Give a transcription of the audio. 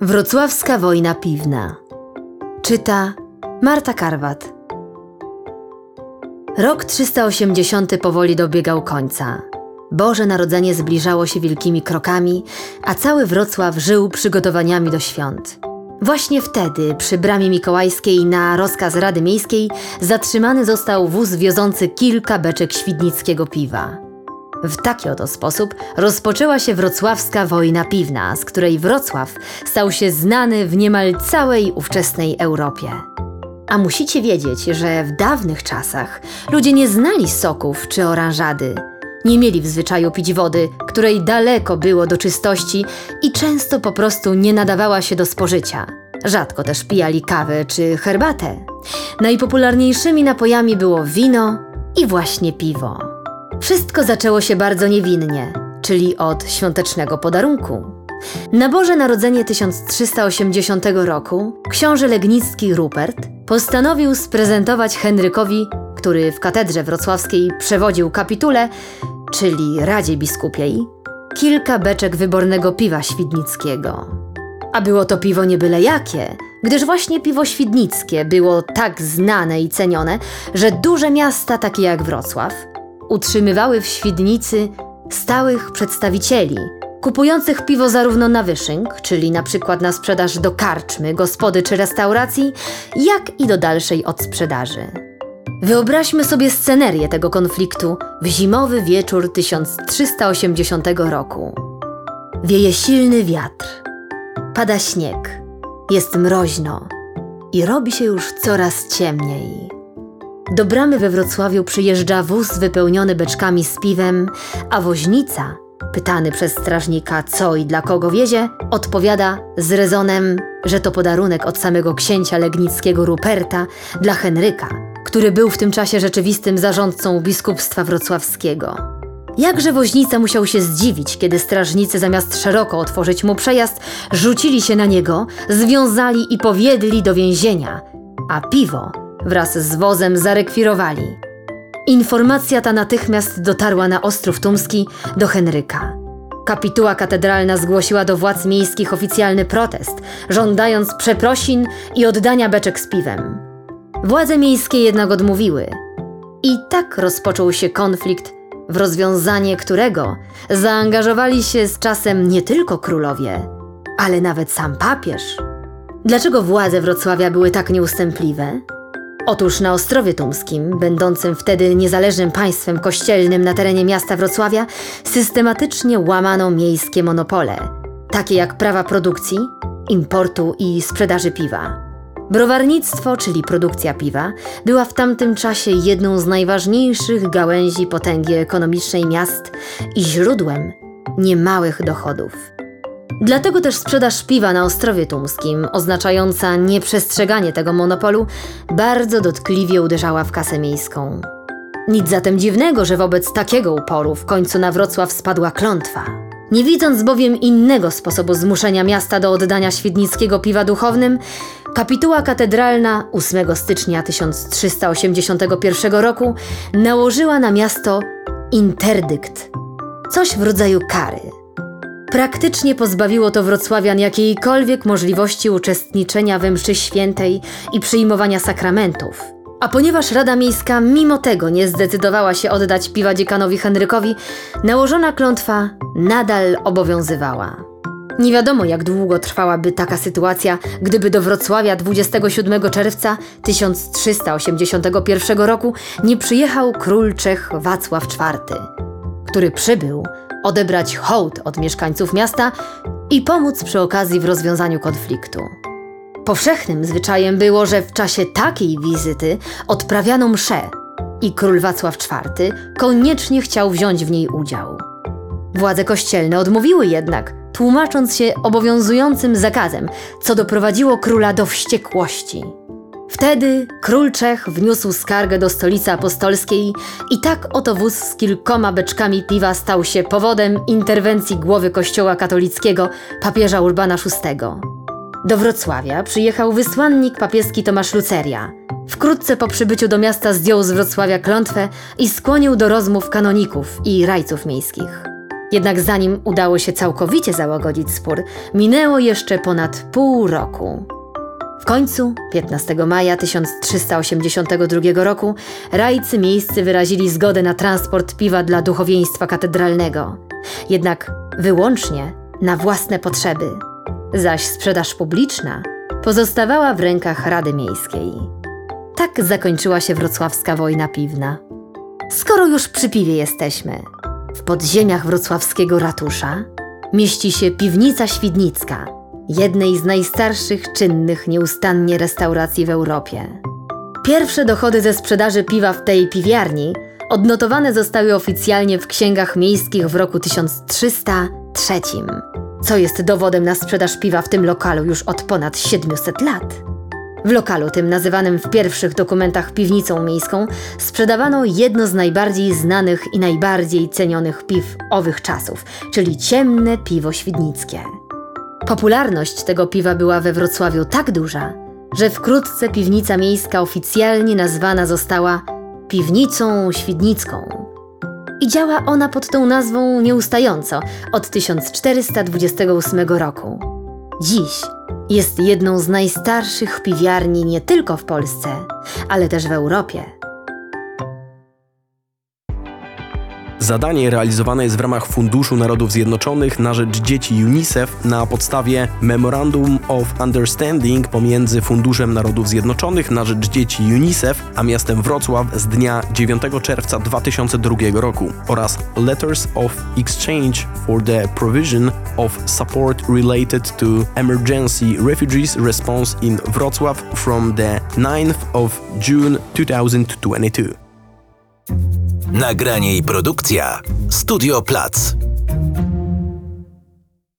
Wrocławska wojna piwna. Czyta Marta Karwat. Rok 380 powoli dobiegał końca. Boże Narodzenie zbliżało się wielkimi krokami, a cały Wrocław żył przygotowaniami do świąt. Właśnie wtedy przy bramie mikołajskiej na rozkaz Rady Miejskiej zatrzymany został wóz wiozący kilka beczek świdnickiego piwa. W taki oto sposób rozpoczęła się wrocławska wojna piwna, z której Wrocław stał się znany w niemal całej ówczesnej Europie. A musicie wiedzieć, że w dawnych czasach ludzie nie znali soków czy oranżady. Nie mieli w zwyczaju pić wody, której daleko było do czystości i często po prostu nie nadawała się do spożycia. Rzadko też pijali kawę czy herbatę. Najpopularniejszymi napojami było wino i właśnie piwo. Wszystko zaczęło się bardzo niewinnie, czyli od świątecznego podarunku. Na Boże Narodzenie 1380 roku książę legnicki Rupert postanowił sprezentować Henrykowi, który w katedrze wrocławskiej przewodził kapitule, czyli Radzie Biskupiej, kilka beczek wybornego piwa świdnickiego. A było to piwo nie byle jakie, gdyż właśnie piwo świdnickie było tak znane i cenione, że duże miasta takie jak Wrocław utrzymywały w Świdnicy stałych przedstawicieli, kupujących piwo zarówno na wyszynk, czyli na przykład na sprzedaż do karczmy, gospody czy restauracji, jak i do dalszej odsprzedaży. Wyobraźmy sobie scenerię tego konfliktu w zimowy wieczór 1380 roku. Wieje silny wiatr, pada śnieg, jest mroźno i robi się już coraz ciemniej. Do bramy we Wrocławiu przyjeżdża wóz wypełniony beczkami z piwem, a woźnica, pytany przez strażnika co i dla kogo wiezie, odpowiada z rezonem, że to podarunek od samego księcia legnickiego Ruperta dla Henryka, który był w tym czasie rzeczywistym zarządcą biskupstwa wrocławskiego. Jakże woźnica musiał się zdziwić, kiedy strażnicy zamiast szeroko otworzyć mu przejazd, rzucili się na niego, związali i powiedli do więzienia, a piwo wraz z wozem zarekwirowali. Informacja ta natychmiast dotarła na Ostrów Tumski do Henryka. Kapituła katedralna zgłosiła do władz miejskich oficjalny protest, żądając przeprosin i oddania beczek z piwem. Władze miejskie jednak odmówiły. I tak rozpoczął się konflikt, w rozwiązanie którego zaangażowali się z czasem nie tylko królowie, ale nawet sam papież. Dlaczego władze Wrocławia były tak nieustępliwe? Otóż na Ostrowie Tumskim, będącym wtedy niezależnym państwem kościelnym na terenie miasta Wrocławia, systematycznie łamano miejskie monopole, takie jak prawa produkcji, importu i sprzedaży piwa. Browarnictwo, czyli produkcja piwa, była w tamtym czasie jedną z najważniejszych gałęzi potęgi ekonomicznej miast i źródłem niemałych dochodów. Dlatego też sprzedaż piwa na Ostrowie Tumskim, oznaczająca nieprzestrzeganie tego monopolu, bardzo dotkliwie uderzała w kasę miejską. Nic zatem dziwnego, że wobec takiego uporu w końcu na Wrocław spadła klątwa. Nie widząc bowiem innego sposobu zmuszenia miasta do oddania świdnickiego piwa duchownym, kapituła katedralna 8 stycznia 1381 roku nałożyła na miasto interdykt, coś w rodzaju kary – Praktycznie pozbawiło to wrocławian jakiejkolwiek możliwości uczestniczenia we mszy świętej i przyjmowania sakramentów. A ponieważ Rada Miejska mimo tego nie zdecydowała się oddać piwa dziekanowi Henrykowi, nałożona klątwa nadal obowiązywała. Nie wiadomo, jak długo trwałaby taka sytuacja, gdyby do Wrocławia 27 czerwca 1381 roku nie przyjechał król Czech Wacław IV, który przybył odebrać hołd od mieszkańców miasta i pomóc przy okazji w rozwiązaniu konfliktu. Powszechnym zwyczajem było, że w czasie takiej wizyty odprawiano mszę i król Wacław IV koniecznie chciał wziąć w niej udział. Władze kościelne odmówiły jednak, tłumacząc się obowiązującym zakazem, co doprowadziło króla do wściekłości. Wtedy król Czech wniósł skargę do stolicy apostolskiej i tak oto wóz z kilkoma beczkami piwa stał się powodem interwencji głowy kościoła katolickiego papieża Urbana VI. Do Wrocławia przyjechał wysłannik papieski Tomasz Luceria. Wkrótce po przybyciu do miasta zdjął z Wrocławia klątwę i skłonił do rozmów kanoników i rajców miejskich. Jednak zanim udało się całkowicie załagodzić spór, minęło jeszcze ponad pół roku. W końcu, 15 maja 1382 roku, rajcy miejscy wyrazili zgodę na transport piwa dla duchowieństwa katedralnego, jednak wyłącznie na własne potrzeby, zaś sprzedaż publiczna pozostawała w rękach Rady Miejskiej. Tak zakończyła się wrocławska wojna piwna. Skoro już przy piwie jesteśmy, w podziemiach wrocławskiego ratusza mieści się piwnica świdnicka, jednej z najstarszych czynnych nieustannie restauracji w Europie. Pierwsze dochody ze sprzedaży piwa w tej piwiarni odnotowane zostały oficjalnie w księgach miejskich w roku 1303, co jest dowodem na sprzedaż piwa w tym lokalu już od ponad 700 lat. W lokalu tym, nazywanym w pierwszych dokumentach piwnicą miejską, sprzedawano jedno z najbardziej znanych i najbardziej cenionych piw owych czasów, czyli ciemne piwo świdnickie. Popularność tego piwa była we Wrocławiu tak duża, że wkrótce piwnica miejska oficjalnie nazwana została Piwnicą Świdnicką. I działa ona pod tą nazwą nieustająco od 1428 roku. Dziś jest jedną z najstarszych piwiarni nie tylko w Polsce, ale też w Europie. Zadanie realizowane jest w ramach Funduszu Narodów Zjednoczonych na rzecz dzieci UNICEF na podstawie Memorandum of Understanding pomiędzy Funduszem Narodów Zjednoczonych na rzecz dzieci UNICEF a miastem Wrocław z dnia 9 czerwca 2002 roku oraz Letters of Exchange for the Provision of Support Related to Emergency Refugees Response in Wrocław from the 9th of June 2022. Nagranie i produkcja Studio Plac.